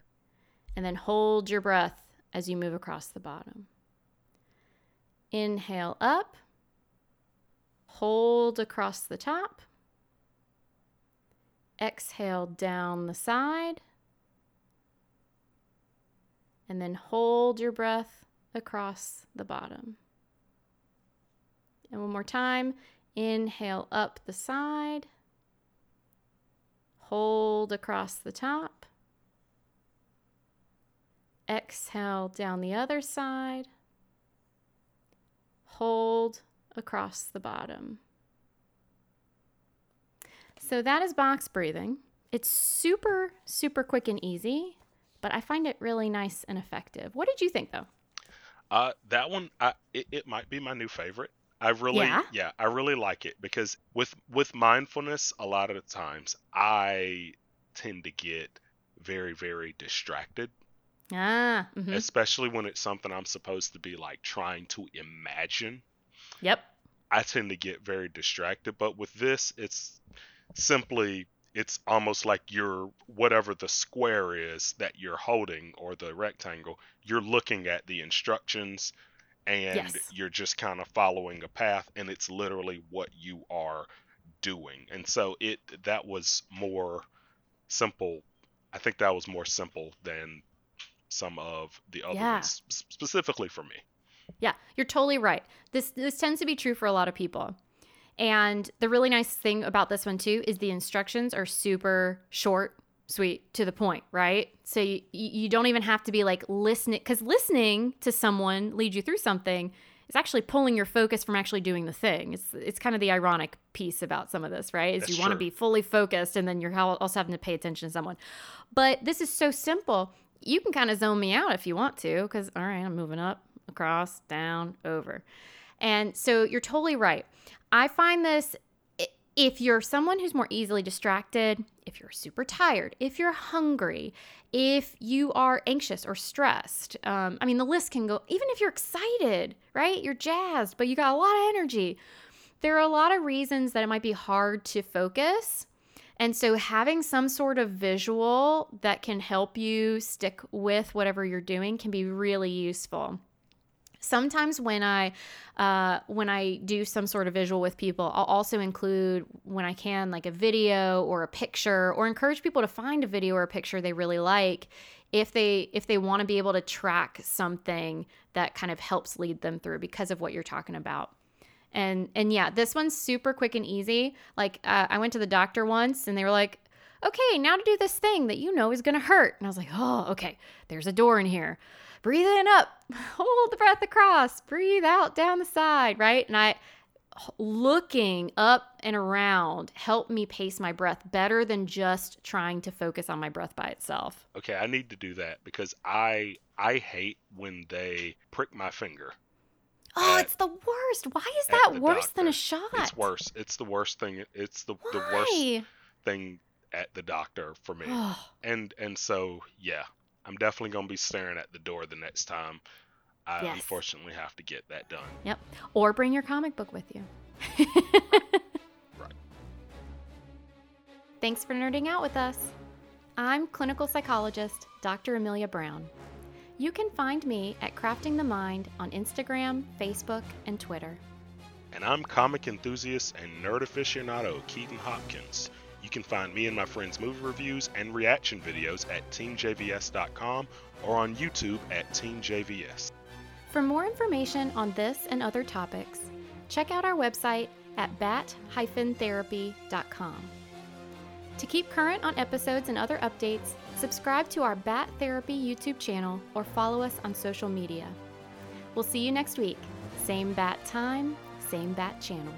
And then hold your breath as you move across the bottom. Inhale up, hold across the top, exhale down the side, and then hold your breath across the bottom. And one more time, inhale up the side Hold across the top. Exhale down the other side. Hold across the bottom. So that is box breathing. It's super, super quick and easy, but I find it really nice and effective. What did you think, though? Uh, that one, I, it, it might be my new favorite. I really Yeah? yeah, I really like it because with with mindfulness a lot of the times I tend to get very very distracted, Ah, mhm. especially when it's something I'm supposed to be like trying to imagine. yep. I tend to get very distracted, but with this it's simply it's almost like you're whatever the square is that you're holding or the rectangle, you're looking at the instructions and Yes. you're just kind of following a path and it's literally what you are doing. And so it that was more simple. I think that was more simple than some of the other Yeah. ones specifically for me. Yeah, you're totally right. This this tends to be true for a lot of people. And the really nice thing about this one too is the instructions are super short, sweet, to the point, right? So you, you don't even have to be like listening cuz listening to someone lead you through something is actually pulling your focus from actually doing the thing. It's it's kind of the ironic piece about some of this, right? Is That's you want to be fully focused and then you're also having to pay attention to someone. But this is so simple. You can kind of zone me out if you want to cuz all right, I'm moving up, across, down, over. And so you're totally right. I find this if you're someone who's more easily distracted, if you're super tired, if you're hungry, if you are anxious or stressed, um, I mean, the list can go, even if you're excited, right? You're jazzed, but you got a lot of energy. There are a lot of reasons that it might be hard to focus. And so, having some sort of visual that can help you stick with whatever you're doing can be really useful. Sometimes when i uh, when i do some sort of visual with people i'll also include when i can like a video or a picture or encourage people to find a video or a picture they really like if they if they want to be able to track something that kind of helps lead them through because of what you're talking about and and yeah this one's super quick and easy. Like uh, i went to the doctor once and they were like okay now to do this thing that you know is going to hurt. And i was like oh okay there's a door in here. Breathe in up. (laughs) Hold the breath across. Breathe out down the side right? And i looking up and around helped me pace my breath better than just trying to focus on my breath by itself. Okay, I need to do that because I I hate when they prick my finger. Oh it's the worst why is that worse than a shot It's worse. It's the worst thing. It's the the worst thing at the doctor for me. And and so yeah, I'm definitely gonna be staring at the door the next time. I Yes. unfortunately have to get that done. Yep. Or bring your comic book with you. Right. Thanks for nerding out with us. I'm clinical psychologist Dr. Amelia Brown. You can find me at Crafting the Mind on Instagram, Facebook, and Twitter. And I'm comic enthusiast and nerd aficionado Keaton Hopkins. You can find me and my friends' movie reviews and reaction videos at teamjvs.com or on YouTube at teamjvs. For more information on this and other topics, check out our website at bat-therapy.com. To keep current on episodes and other updates, subscribe to our Bat Therapy YouTube channel or follow us on social media. We'll see you next week. Same bat time, same bat channel.